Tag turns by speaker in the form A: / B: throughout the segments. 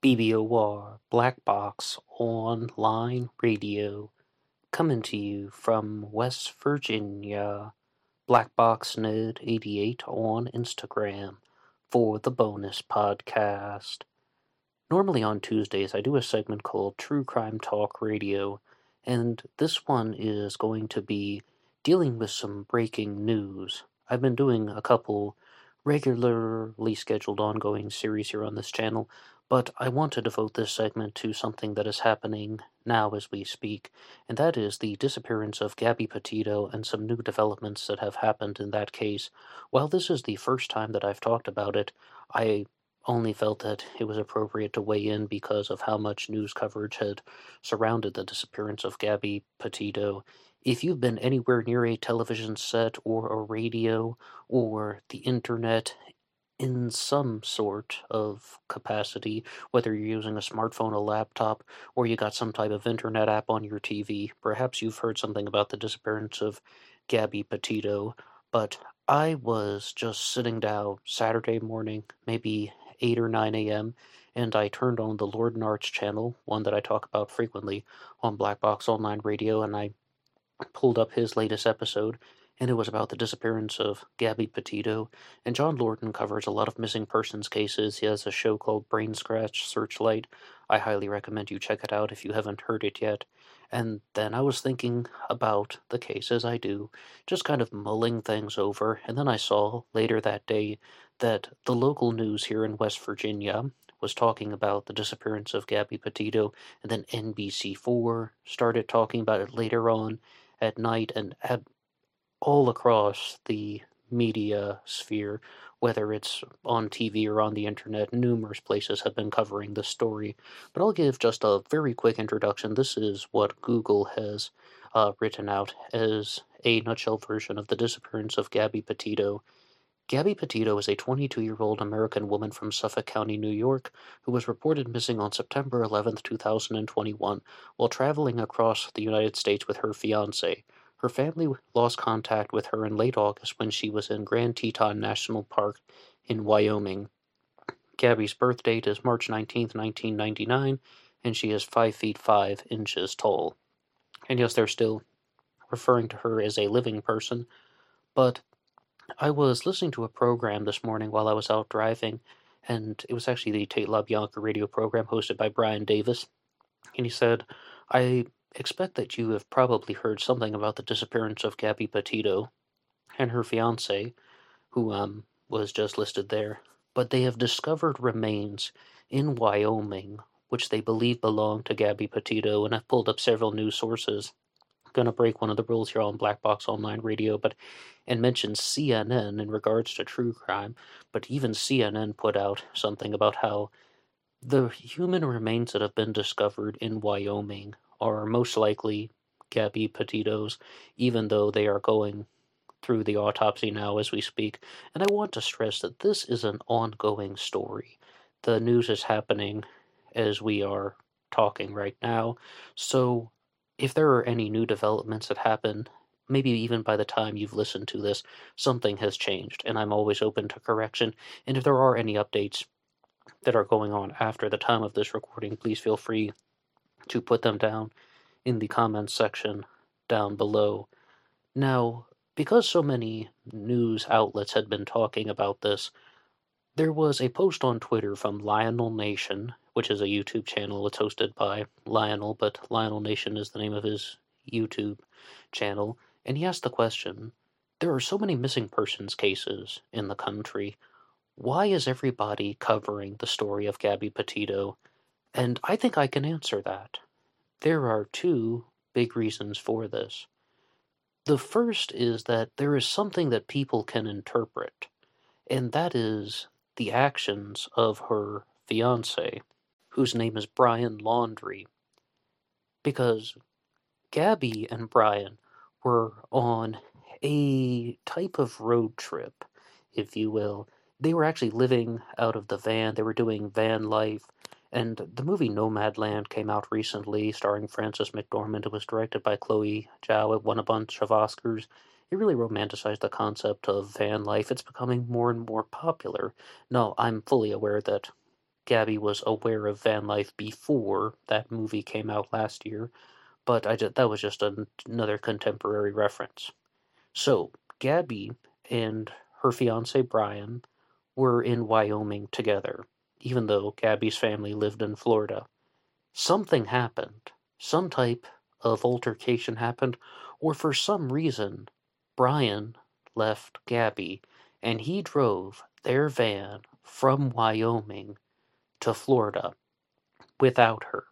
A: BBOR Black Box Online Radio coming to you from West Virginia. Black Box Ned 88 on Instagram for the bonus podcast. Normally on Tuesdays, I do a segment called True Crime Talk Radio, and this one is going to be dealing with some breaking news. I've been doing a couple regularly scheduled ongoing series here on this channel, but I want to devote this segment to something that is happening now as we speak, and that is the disappearance of Gabby Petito and some new developments that have happened in that case. While this is the first time that I've talked about it, I only felt that it was appropriate to weigh in because of how much news coverage had surrounded the disappearance of Gabby Petito. If you've been anywhere near a television set or a radio or the internet in some sort of capacity, whether you're using a smartphone, a laptop, or you got some type of internet app on your TV. Perhaps you've heard something about the disappearance of Gabby Petito, but I was just sitting down Saturday morning, maybe 8 or 9 a.m., and I turned on the Lord Narf channel, one that I talk about frequently on Black Box Online Radio, and I pulled up his latest episode, and it was about the disappearance of Gabby Petito. And John Lordan covers a lot of missing persons cases. He has a show called Brain Scratch Searchlight. I highly recommend you check it out if you haven't heard it yet. And then I was thinking about the case as I do, just kind of mulling things over. And then I saw later that day that the local news here in West Virginia was talking about the disappearance of Gabby Petito, and then NBC4 started talking about it later on at night, and all across the media sphere, whether it's on TV or on the internet, numerous places have been covering this story. But I'll give just a very quick introduction. This is what Google has uh, written out as a nutshell version of the disappearance of Gabby Petito. Gabby Petito is a 22 year old American woman from Suffolk County, New York, who was reported missing on September 11, 2021, while traveling across the United States with her fiance. Her family lost contact with her in late August when she was in Grand Teton National Park in Wyoming. Gabby's birth date is March 19, 1999, and she is 5 feet 5 inches tall. And yes, they're still referring to her as a living person, but I was listening to a program this morning while I was out driving, and it was actually the Tate LaBianca radio program hosted by Brian Davis. And he said, I expect that you have probably heard something about the disappearance of Gabby Petito and her fiance, who um, was just listed there. But they have discovered remains in Wyoming, which they believe belong to Gabby Petito, and I've pulled up several news sources. I'm gonna break one of the rules here on Black Box Online Radio, but and mention CNN in regards to true crime. But even CNN put out something about how the human remains that have been discovered in Wyoming are most likely Gabby Petito's, even though they are going through the autopsy now as we speak. And I want to stress that this is an ongoing story. The news is happening as we are talking right now. So if there are any new developments that happen, maybe even by the time you've listened to this, something has changed, and I'm always open to correction. And if there are any updates that are going on after the time of this recording, please feel free to put them down in the comments section down below. Now, because so many news outlets had been talking about this, there was a post on Twitter from Lionel Nation, which is a YouTube channel. It's hosted by Lionel, but Lionel Nation is the name of his YouTube channel. And he asked the question There are so many missing persons cases in the country. Why is everybody covering the story of Gabby Petito and I think I can answer that. There are two big reasons for this. The first is that there is something that people can interpret, and that is the actions of her fiance, whose name is Brian Laundrie. Because Gabby and Brian were on a type of road trip, if you will. They were actually living out of the van, they were doing van life and the movie Nomadland came out recently, starring Frances McDormand. It was directed by Chloe Zhao. It won a bunch of Oscars. It really romanticized the concept of van life. It's becoming more and more popular. No, I'm fully aware that Gabby was aware of van life before that movie came out last year, but I just, that was just an, another contemporary reference. So, Gabby and her fiance Brian were in Wyoming together, even though Gabby's family lived in Florida. Something happened. Some type of altercation happened, or for some reason, Brian left Gabby and he drove their van from Wyoming to Florida without her.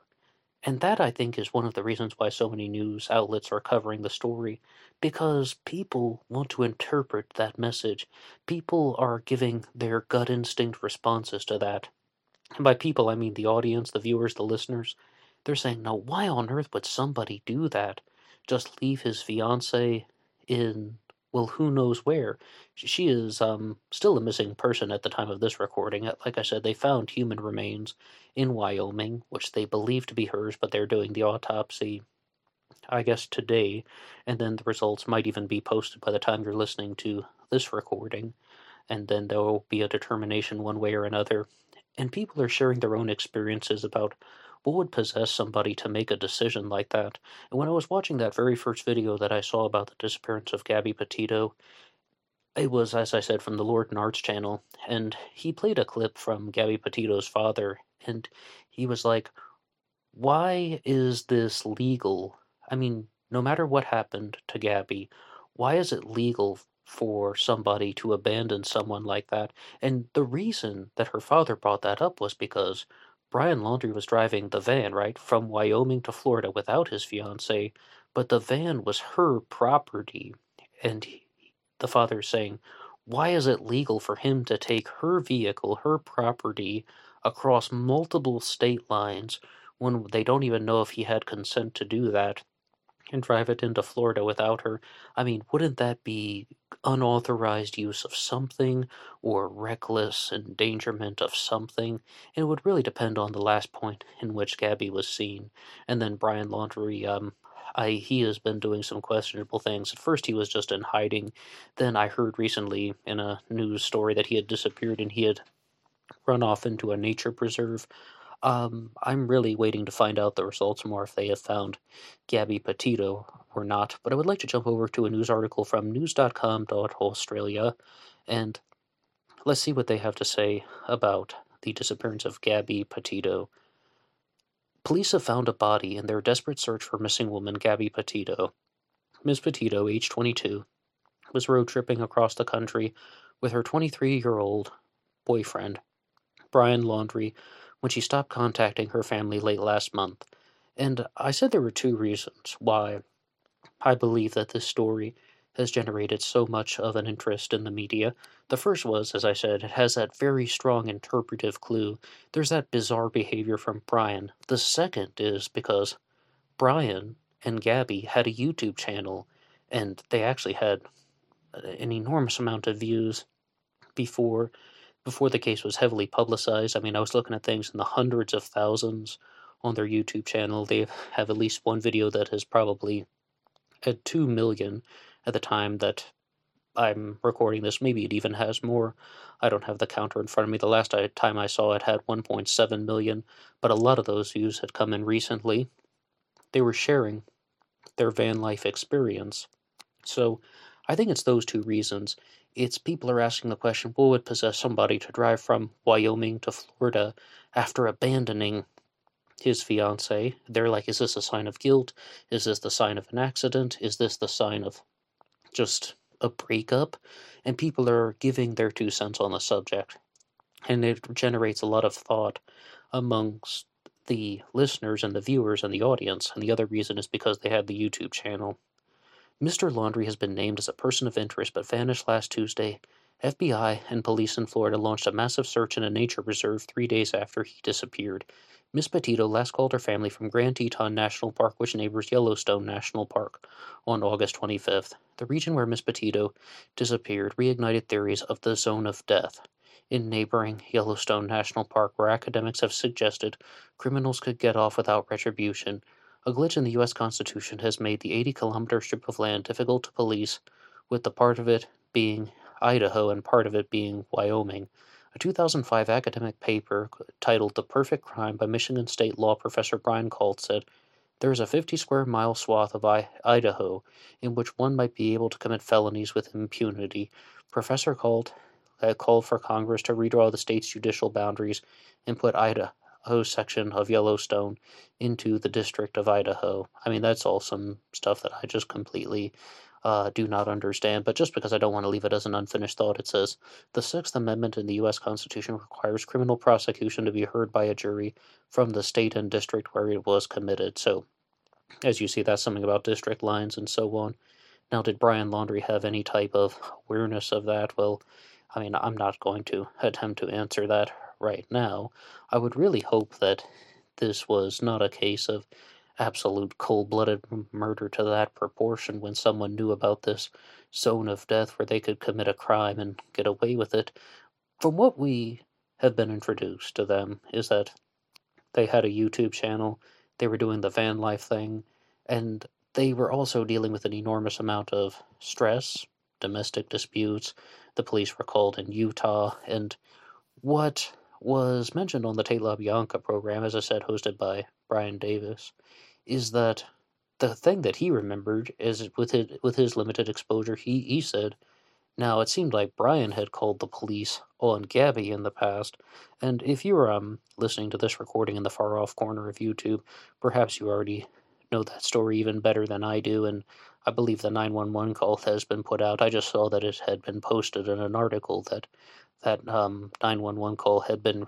A: And that, I think, is one of the reasons why so many news outlets are covering the story, because people want to interpret that message. People are giving their gut instinct responses to that. And by people, I mean the audience, the viewers, the listeners. They're saying, now, why on earth would somebody do that? Just leave his fiance in well, who knows where. She is um, still a missing person at the time of this recording. Uh, like I said, they found human remains in Wyoming, which they believe to be hers, but they're doing the autopsy, I guess, today, and then the results might even be posted by the time you're listening to this recording, and then there will be a determination one way or another. And people are sharing their own experiences about what would possess somebody to make a decision like that? And when I was watching that very first video that I saw about the disappearance of Gabby Petito, it was, as I said, from the Lord Narf's channel, and he played a clip from Gabby Petito's father, and he was like, Why is this legal? I mean, no matter what happened to Gabby, why is it legal for somebody to abandon someone like that? And the reason that her father brought that up was because Brian Laundrie was driving the van, right, from Wyoming to Florida without his fiancee, but the van was her property. And he, the father saying, why is it legal for him to take her vehicle, her property, across multiple state lines when they don't even know if he had consent to do that? And drive it into Florida without her. I mean, wouldn't that be unauthorized use of something or reckless endangerment of something? And it would really depend on the last point in which Gabby was seen. And then Brian Laundrie, um, I he has been doing some questionable things. At first, he was just in hiding. Then I heard recently in a news story that he had disappeared and he had run off into a nature preserve. Um, I'm really waiting to find out the results more if they have found Gabby Petito or not. But I would like to jump over to a news article from news.com.australia and let's see what they have to say about the disappearance of Gabby Petito. Police have found a body in their desperate search for missing woman Gabby Petito. Ms. Petito, age 22, was road tripping across the country with her 23 year old boyfriend, Brian Laundrie, when she stopped contacting her family late last month. And I said there were two reasons why I believe that this story has generated so much of an interest in the media. The first was, as I said, it has that very strong interpretive clue. There's that bizarre behavior from Brian. The second is because Brian and Gabby had a YouTube channel, and they actually had uh, an enormous amount of views before before the case was heavily publicized. I mean, I was looking at things in the hundreds of thousands on their YouTube channel. They have at least one video that has probably had 2 million at the time that I'm recording this. Maybe it even has more. I don't have the counter in front of me. The last time I saw it had 1.7 million, but a lot of those views had come in recently. They were sharing their van life experience. So I think it's those two reasons it's people are asking the question what would possess somebody to drive from Wyoming to Florida after abandoning his fiance? They're like, is this a sign of guilt? Is this the sign of an accident? Is this the sign of just a breakup? And people are giving their two cents on the subject. And it generates a lot of thought amongst the listeners and the viewers and the audience. And the other reason is because they have the YouTube channel. Mr. Laundrie has been named as a person of interest but vanished last Tuesday. FBI and police in Florida launched a massive search in a nature reserve three days after he disappeared. Miss Petito last called her family from Grand Teton National Park, which neighbors Yellowstone National Park, on August 25th. The region where Miss Petito disappeared reignited theories of the zone of death in neighboring Yellowstone National Park, where academics have suggested criminals could get off without retribution a glitch in the U.S. Constitution has made the 80 kilometer strip of land difficult to police, with the part of it being Idaho and part of it being Wyoming. A 2005 academic paper titled The Perfect Crime by Michigan State law professor Brian Kalt said, There is a 50 square mile swath of I- Idaho in which one might be able to commit felonies with impunity. Professor Kalt had uh, called for Congress to redraw the state's judicial boundaries and put Idaho section of Yellowstone into the District of Idaho. I mean, that's all some stuff that I just completely uh, do not understand, but just because I don't want to leave it as an unfinished thought, it says the Sixth Amendment in the U.S. Constitution requires criminal prosecution to be heard by a jury from the state and district where it was committed. So, as you see, that's something about district lines and so on. Now, did Brian Laundrie have any type of awareness of that? Well, I mean, I'm not going to attempt to answer that right now. I would really hope that this was not a case of absolute cold blooded murder to that proportion when someone knew about this zone of death where they could commit a crime and get away with it. From what we have been introduced to them, is that they had a YouTube channel, they were doing the van life thing, and they were also dealing with an enormous amount of stress, domestic disputes. The police were called in Utah, and what was mentioned on the Tate LaBianca program, as I said, hosted by Brian Davis, is that the thing that he remembered is with his, with his limited exposure, he, he said, now it seemed like Brian had called the police on Gabby in the past, and if you are um, listening to this recording in the far off corner of YouTube, perhaps you already know that story even better than I do, and I believe the 911 call has been put out. I just saw that it had been posted in an article that that um, 911 call had been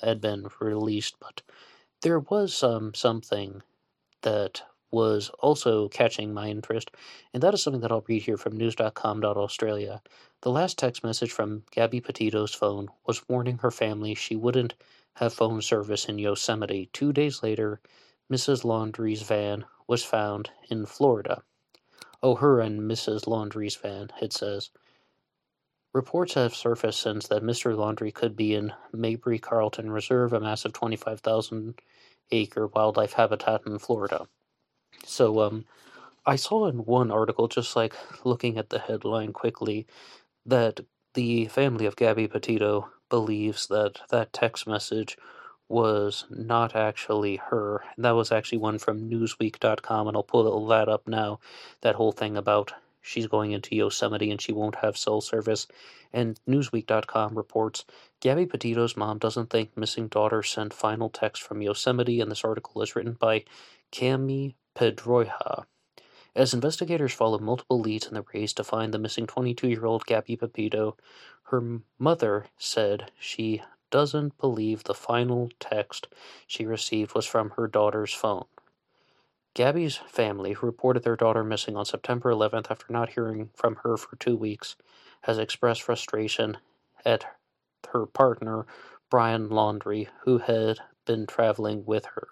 A: had been released, but there was um, something that was also catching my interest, and that is something that I'll read here from news.com.australia. The last text message from Gabby Petito's phone was warning her family she wouldn't have phone service in Yosemite. Two days later, Mrs. Laundrie's van was found in Florida. Oh, her and Mrs. Laundrie's van, it says. Reports have surfaced since that Mr. Laundrie could be in Mabry Carlton Reserve, a massive 25,000 acre wildlife habitat in Florida. So, um, I saw in one article, just like looking at the headline quickly, that the family of Gabby Petito believes that that text message was not actually her. That was actually one from Newsweek.com, and I'll pull that up now. That whole thing about she's going into Yosemite and she won't have cell service. And Newsweek.com reports Gabby Petito's mom doesn't think missing daughter sent final text from Yosemite, and this article is written by Cami Pedroja. As investigators follow multiple leads in the race to find the missing 22 year old Gabby Pepito, her mother said she doesn't believe the final text she received was from her daughter's phone. Gabby's family, who reported their daughter missing on September 11th after not hearing from her for two weeks, has expressed frustration at her partner, Brian Laundrie, who had been traveling with her.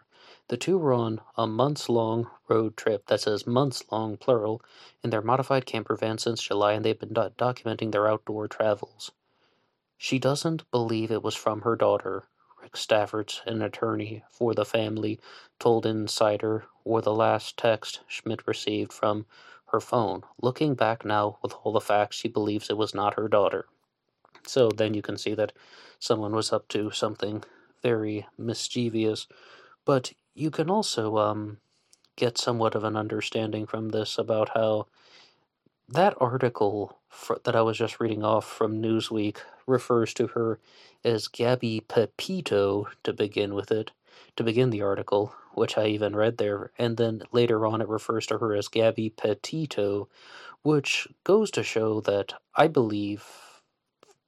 A: The two were on a months long road trip that says months long, plural, in their modified camper van since July, and they've been do- documenting their outdoor travels. She doesn't believe it was from her daughter, Staffords, an attorney for the family, told Insider, or the last text Schmidt received from her phone. Looking back now with all the facts, she believes it was not her daughter. So then you can see that someone was up to something very mischievous. But you can also um, get somewhat of an understanding from this about how that article for, that I was just reading off from Newsweek refers to her as Gabby Pepito to begin with it, to begin the article, which I even read there, and then later on it refers to her as Gabby Petito, which goes to show that I believe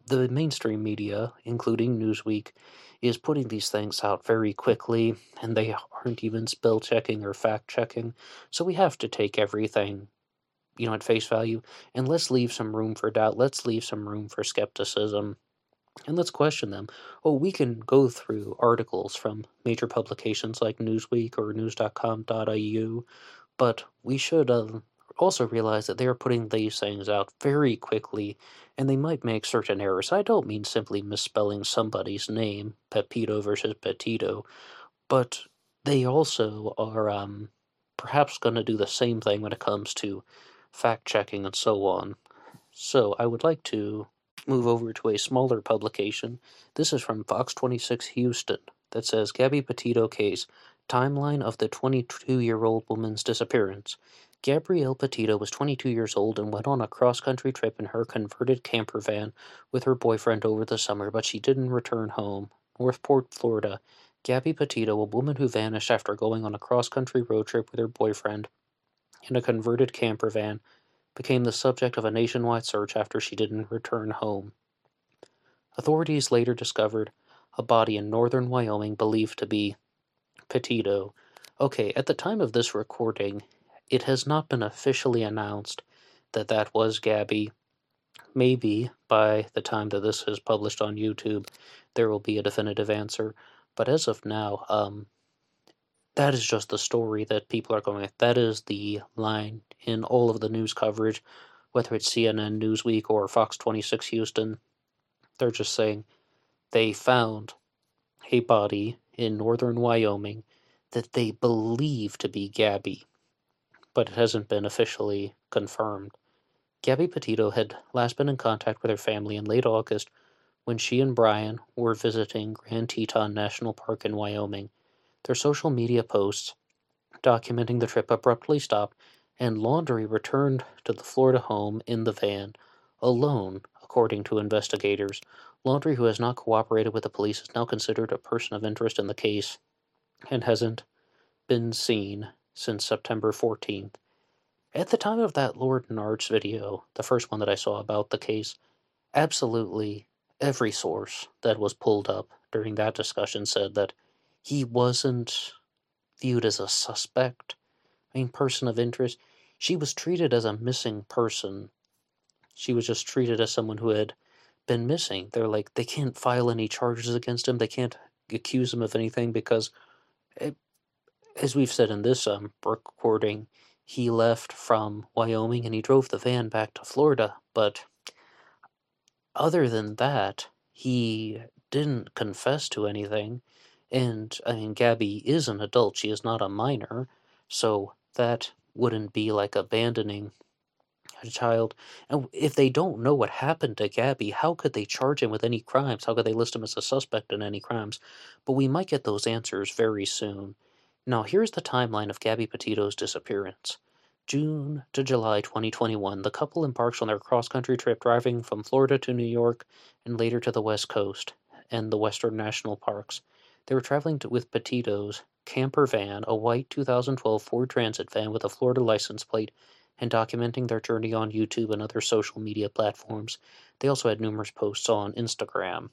A: the mainstream media, including Newsweek, is putting these things out very quickly, and they aren't even spell checking or fact checking, so we have to take everything you know, at face value, and let's leave some room for doubt. Let's leave some room for skepticism, and let's question them. Oh, we can go through articles from major publications like Newsweek or News.com.au, but we should uh, also realize that they are putting these things out very quickly, and they might make certain errors. I don't mean simply misspelling somebody's name, Pepito versus Petito, but they also are um, perhaps going to do the same thing when it comes to fact checking, and so on. So I would like to move over to a smaller publication. This is from Fox 26 Houston that says Gabby Petito case timeline of the 22 year old woman's disappearance. Gabrielle Petito was 22 years old and went on a cross country trip in her converted camper van with her boyfriend over the summer, but she didn't return home. Northport, Florida. Gabby Petito, a woman who vanished after going on a cross country road trip with her boyfriend in a converted camper van, became the subject of a nationwide search after she didn't return home. Authorities later discovered a body in northern Wyoming believed to be Petito. Okay, at the time of this recording, it has not been officially announced that that was Gabby. Maybe by the time that this is published on YouTube, there will be a definitive answer. But as of now, um, that is just the story that people are going with. That is the line in all of the news coverage, whether it's CNN, Newsweek, or Fox 26 Houston. They're just saying they found a body in northern Wyoming that they believe to be Gabby but it hasn't been officially confirmed. Gabby Petito had last been in contact with her family in late August when she and Brian were visiting Grand Teton National Park in Wyoming. Their social media posts documenting the trip abruptly stopped, and Laundrie returned to the Florida home in the van, alone, according to investigators. Laundrie, who has not cooperated with the police, is now considered a person of interest in the case and hasn't been seen since September 14th. At the time of that Lord Narf video, the first one that I saw about the case, absolutely every source that was pulled up during that discussion said that he wasn't viewed as a suspect, I mean, person of interest. She was treated as a missing person. She was just treated as someone who had been missing. They're like, they can't file any charges against him. They can't accuse him of anything because it, as we've said in this um, recording, he left from Wyoming and he drove the van back to Florida. But other than that, he didn't confess to anything. And I mean, Gabby is an adult, she is not a minor. So that wouldn't be like abandoning a child. And if they don't know what happened to Gabby, how could they charge him with any crimes? How could they list him as a suspect in any crimes? But we might get those answers very soon. Now, here's the timeline of Gabby Petito's disappearance. June to July 2021, the couple embarks on their cross country trip driving from Florida to New York and later to the West Coast and the Western National Parks. They were traveling to, with Petito's camper van, a white 2012 Ford Transit van with a Florida license plate, and documenting their journey on YouTube and other social media platforms. They also had numerous posts on Instagram.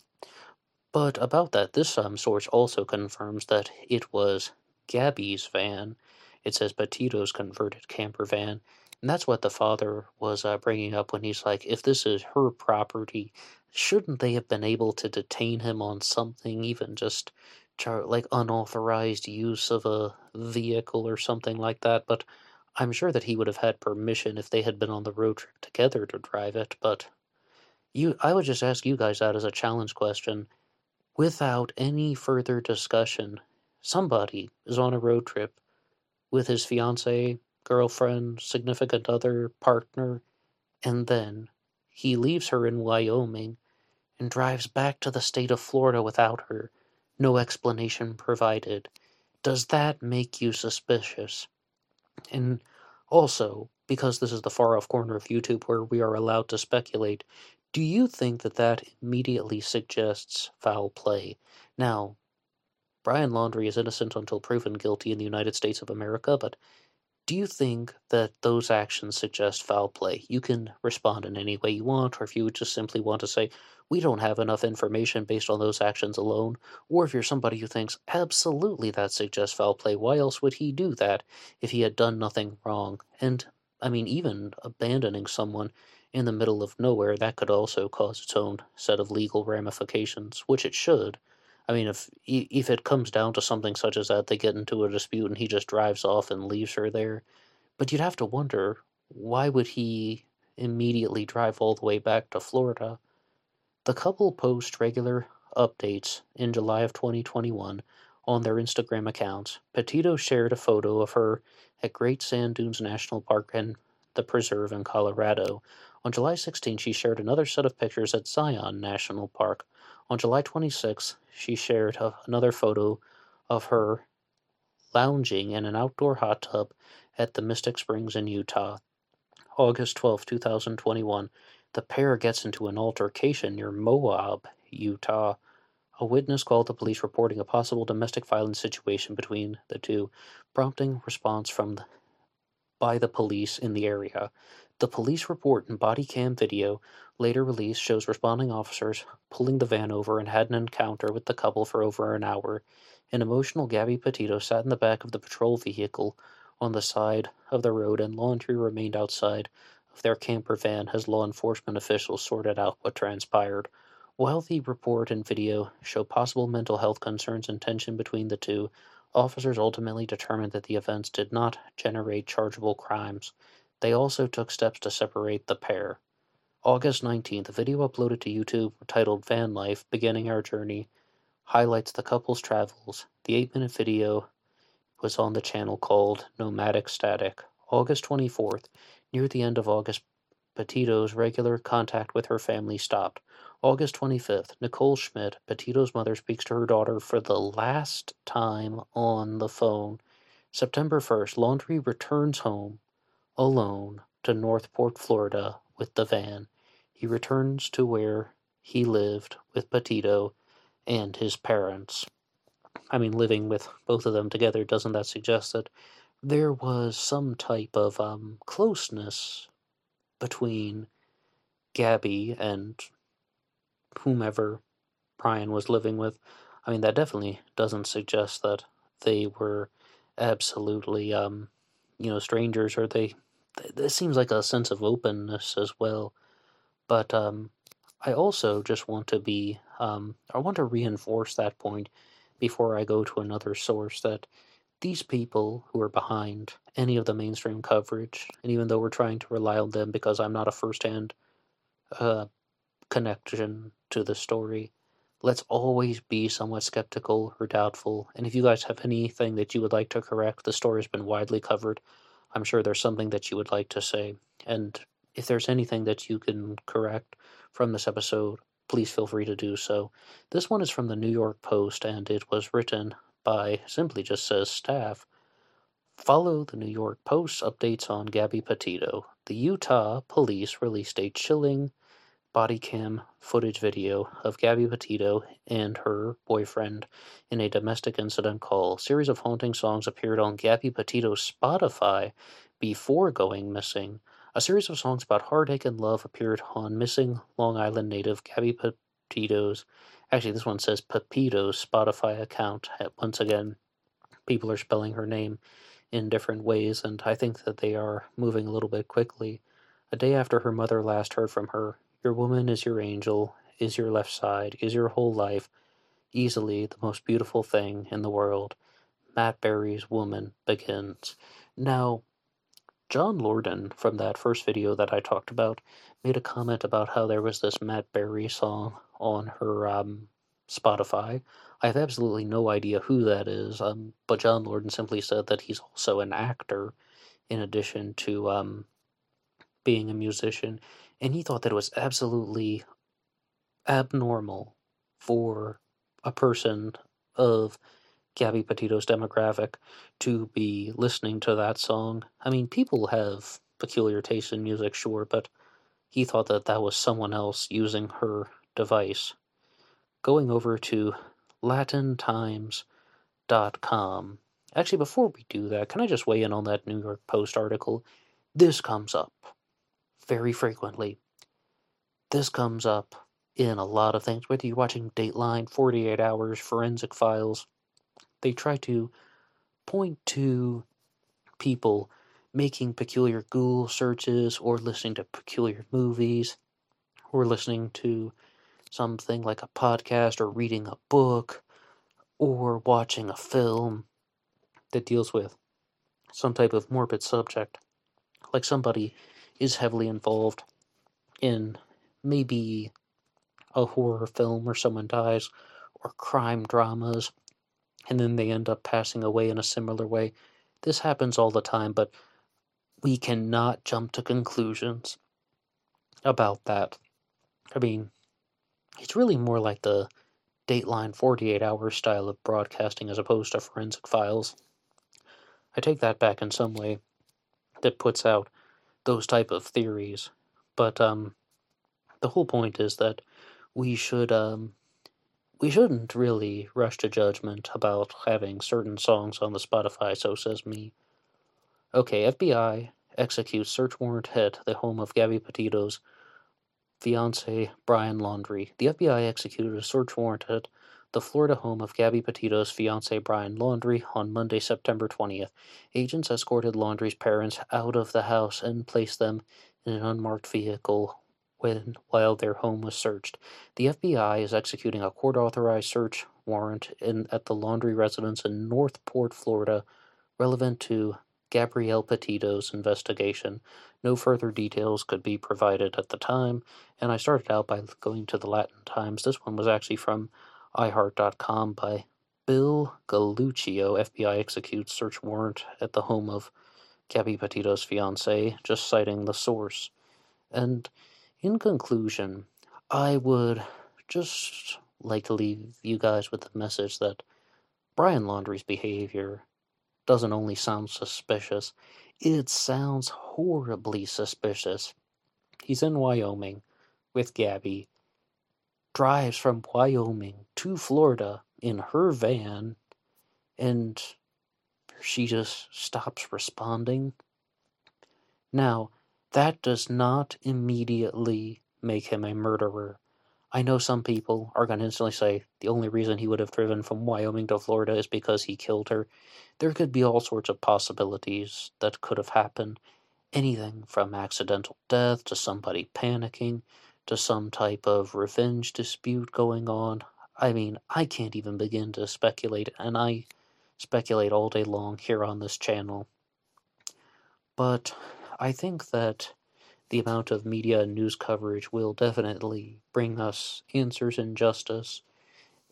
A: But about that, this um, source also confirms that it was Gabby's van. It says Petito's converted camper van. And that's what the father was uh, bringing up when he's like, if this is her property, shouldn't they have been able to detain him on something, even just char- like unauthorized use of a vehicle or something like that? But I'm sure that he would have had permission if they had been on the road trip together to drive it. But you, I would just ask you guys that as a challenge question, without any further discussion somebody is on a road trip with his fiance, girlfriend, significant other, partner, and then he leaves her in Wyoming and drives back to the state of Florida without her, no explanation provided. Does that make you suspicious? And also, because this is the far off corner of YouTube where we are allowed to speculate, do you think that that immediately suggests foul play? Now, Brian Laundrie is innocent until proven guilty in the United States of America, but do you think that those actions suggest foul play? You can respond in any way you want, or if you just simply want to say, we don't have enough information based on those actions alone, or if you're somebody who thinks, absolutely that suggests foul play, why else would he do that if he had done nothing wrong? And, I mean, even abandoning someone in the middle of nowhere, that could also cause its own set of legal ramifications, which it should. I mean, if if it comes down to something such as that, they get into a dispute and he just drives off and leaves her there. But you'd have to wonder why would he immediately drive all the way back to Florida? The couple post regular updates in July of 2021 on their Instagram accounts. Petito shared a photo of her at Great Sand Dunes National Park and the preserve in Colorado. On July 16, she shared another set of pictures at Zion National Park. On July 26, she shared another photo of her lounging in an outdoor hot tub at the Mystic Springs in Utah. August 12, 2021, the pair gets into an altercation near Moab, Utah. A witness called the police reporting a possible domestic violence situation between the two, prompting response from the, by the police in the area. The police report and body cam video later release shows responding officers pulling the van over and had an encounter with the couple for over an hour. An emotional Gabby Petito sat in the back of the patrol vehicle on the side of the road and Laundrie remained outside of their camper van as law enforcement officials sorted out what transpired. While the report and video show possible mental health concerns and tension between the two, officers ultimately determined that the events did not generate chargeable crimes. They also took steps to separate the pair. August 19th, a video uploaded to YouTube titled Van Life Beginning Our Journey highlights the couple's travels. The 8 minute video was on the channel called Nomadic Static. August 24th, near the end of August, Petito's regular contact with her family stopped. August 25th, Nicole Schmidt, Petito's mother, speaks to her daughter for the last time on the phone. September 1st, Laundrie returns home alone to Northport, Florida with the van. He returns to where he lived with Petito and his parents. I mean, living with both of them together, doesn't that suggest that there was some type of um, closeness between Gabby and whomever Brian was living with? I mean, that definitely doesn't suggest that they were absolutely, um, you know, strangers or they this seems like a sense of openness as well. But um, I also just want to be, um, I want to reinforce that point before I go to another source that these people who are behind any of the mainstream coverage, and even though we're trying to rely on them because I'm not a firsthand uh, connection to the story, let's always be somewhat skeptical or doubtful. And if you guys have anything that you would like to correct, the story has been widely covered. I'm sure there's something that you would like to say. And if there's anything that you can correct from this episode, please feel free to do so. This one is from the New York Post and it was written by simply just says staff. Follow the New York Post updates on Gabby Petito. The Utah police released a chilling body cam footage video of Gabby Petito and her boyfriend in a domestic incident call. Series of haunting songs appeared on Gabby Petito's Spotify before going missing. A series of songs about heartache and love appeared on missing Long Island native Gabby Petito's. Actually, this one says Pepito's Spotify account. Uh, once again, people are spelling her name in different ways, and I think that they are moving a little bit quickly. A day after her mother last heard from her, your woman is your angel, is your left side, is your whole life, easily the most beautiful thing in the world. Matt Berry's Woman begins. Now, John Lordan, from that first video that I talked about, made a comment about how there was this Matt Berry song on her um, Spotify. I have absolutely no idea who that is, um, but John Lordan simply said that he's also an actor in addition to um, being a musician, and he thought that it was absolutely abnormal for a person of Gabby Petito's demographic to be listening to that song. I mean, people have peculiar taste in music, sure, but he thought that that was someone else using her device. Going over to latintimes.com. Actually, before we do that, can I just weigh in on that New York Post article? This comes up very frequently. This comes up in a lot of things, whether you're watching Dateline, 48 Hours, Forensic Files, they try to point to people making peculiar Google searches or listening to peculiar movies or listening to something like a podcast or reading a book or watching a film that deals with some type of morbid subject. Like somebody is heavily involved in maybe a horror film where someone dies or crime dramas and then they end up passing away in a similar way. This happens all the time, but we cannot jump to conclusions about that. I mean, it's really more like the Dateline 48 hour style of broadcasting as opposed to forensic files. I take that back in some way that puts out those type of theories. But um, the whole point is that we should um, we shouldn't really rush to judgment about having certain songs on the Spotify. So says me. Okay, FBI executes search warrant at the home of Gabby Petito's fiance Brian Laundrie. The FBI executed a search warrant at the Florida home of Gabby Petito's fiance Brian Laundrie on Monday, September 20th. Agents escorted Laundrie's parents out of the house and placed them in an unmarked vehicle when while their home was searched. The FBI is executing a court-authorized search warrant in, at the Laundrie residence in North Port, Florida, relevant to Gabrielle Petito's investigation. No further details could be provided at the time, and I started out by going to the Latin Times. This one was actually from iHeart.com by Bill Galluccio. FBI executes search warrant at the home of Gabby Petito's fiance, just citing the source. And in conclusion, I would just like to leave you guys with the message that Brian Laundrie's behavior doesn't only sound suspicious, it sounds horribly suspicious. He's in Wyoming with Gabby, drives from Wyoming to Florida in her van, and she just stops responding. Now, that does not immediately make him a murderer. I know some people are going to instantly say the only reason he would have driven from Wyoming to Florida is because he killed her. There could be all sorts of possibilities that could have happened. Anything from accidental death to somebody panicking to some type of revenge dispute going on. I mean, I can't even begin to speculate, and I speculate all day long here on this channel. But I think that the amount of media and news coverage will definitely bring us answers and justice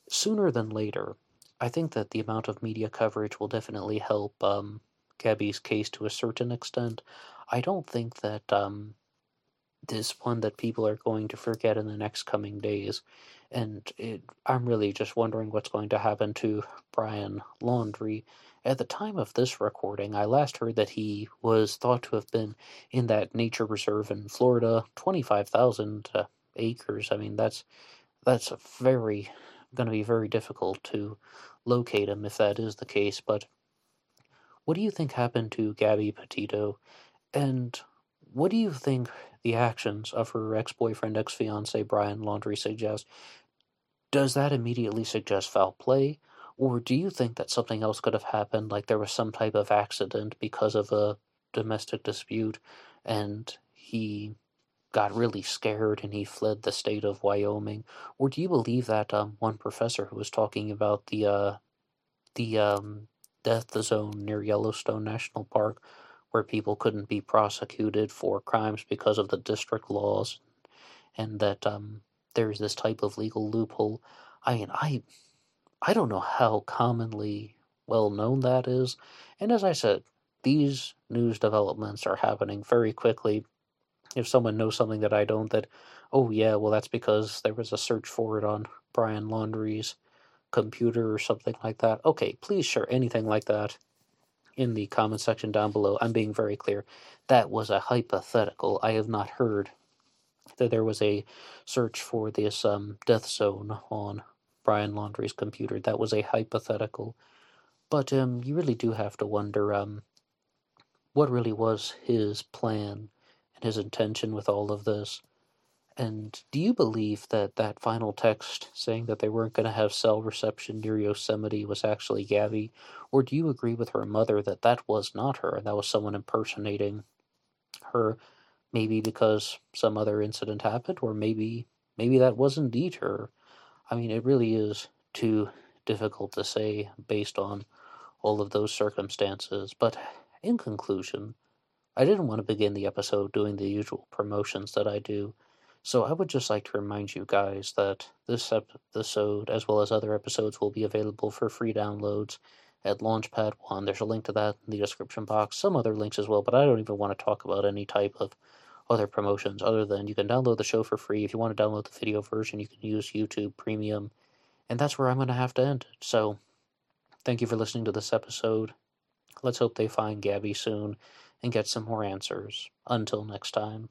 A: sooner than later. I think that the amount of media coverage will definitely help um, Gabby's case to a certain extent. I don't think that um, this one that people are going to forget in the next coming days. And it, I'm really just wondering what's going to happen to Brian Laundrie. at the time of this recording, I last heard that he was thought to have been in that nature reserve in Florida, 25,000 uh, acres. I mean, that's that's very going to be very difficult to locate him if that is the case. But what do you think happened to Gabby Petito? And what do you think the actions of her ex boyfriend, ex fiance Brian Laundrie suggest? Does that immediately suggest foul play? Or do you think that something else could have happened, like there was some type of accident because of a domestic dispute and he got really scared and he fled the state of Wyoming? Or do you believe that um, one professor who was talking about the uh, the um, death zone near Yellowstone National Park, where people couldn't be prosecuted for crimes because of the district laws, and that um, there's this type of legal loophole? I mean, I I don't know how commonly well known that is. And as I said, these news developments are happening very quickly. If someone knows something that I don't, that, oh yeah, well, that's because there was a search for it on Brian Laundrie's computer or something like that. Okay, please share anything like that in the comment section down below. I'm being very clear. That was a hypothetical. I have not heard that there was a search for this um, death zone on Brian Laundrie's computer. That was a hypothetical. But um, you really do have to wonder um, what really was his plan and his intention with all of this. And do you believe that that final text saying that they weren't going to have cell reception near Yosemite was actually Gabby? Or do you agree with her mother that that was not her and that was someone impersonating her? Maybe because some other incident happened, or maybe maybe that was indeed her. I mean, it really is too difficult to say based on all of those circumstances. But in conclusion, I didn't want to begin the episode doing the usual promotions that I do. So I would just like to remind you guys that this episode, as well as other episodes, will be available for free downloads at Launchpad One. There's a link to that in the description box. Some other links as well, but I don't even want to talk about any type of other promotions other than you can download the show for free. If you want to download the video version, you can use YouTube Premium. And that's where I'm going to have to end it. So, thank you for listening to this episode. Let's hope they find Gabby soon and get some more answers. Until next time.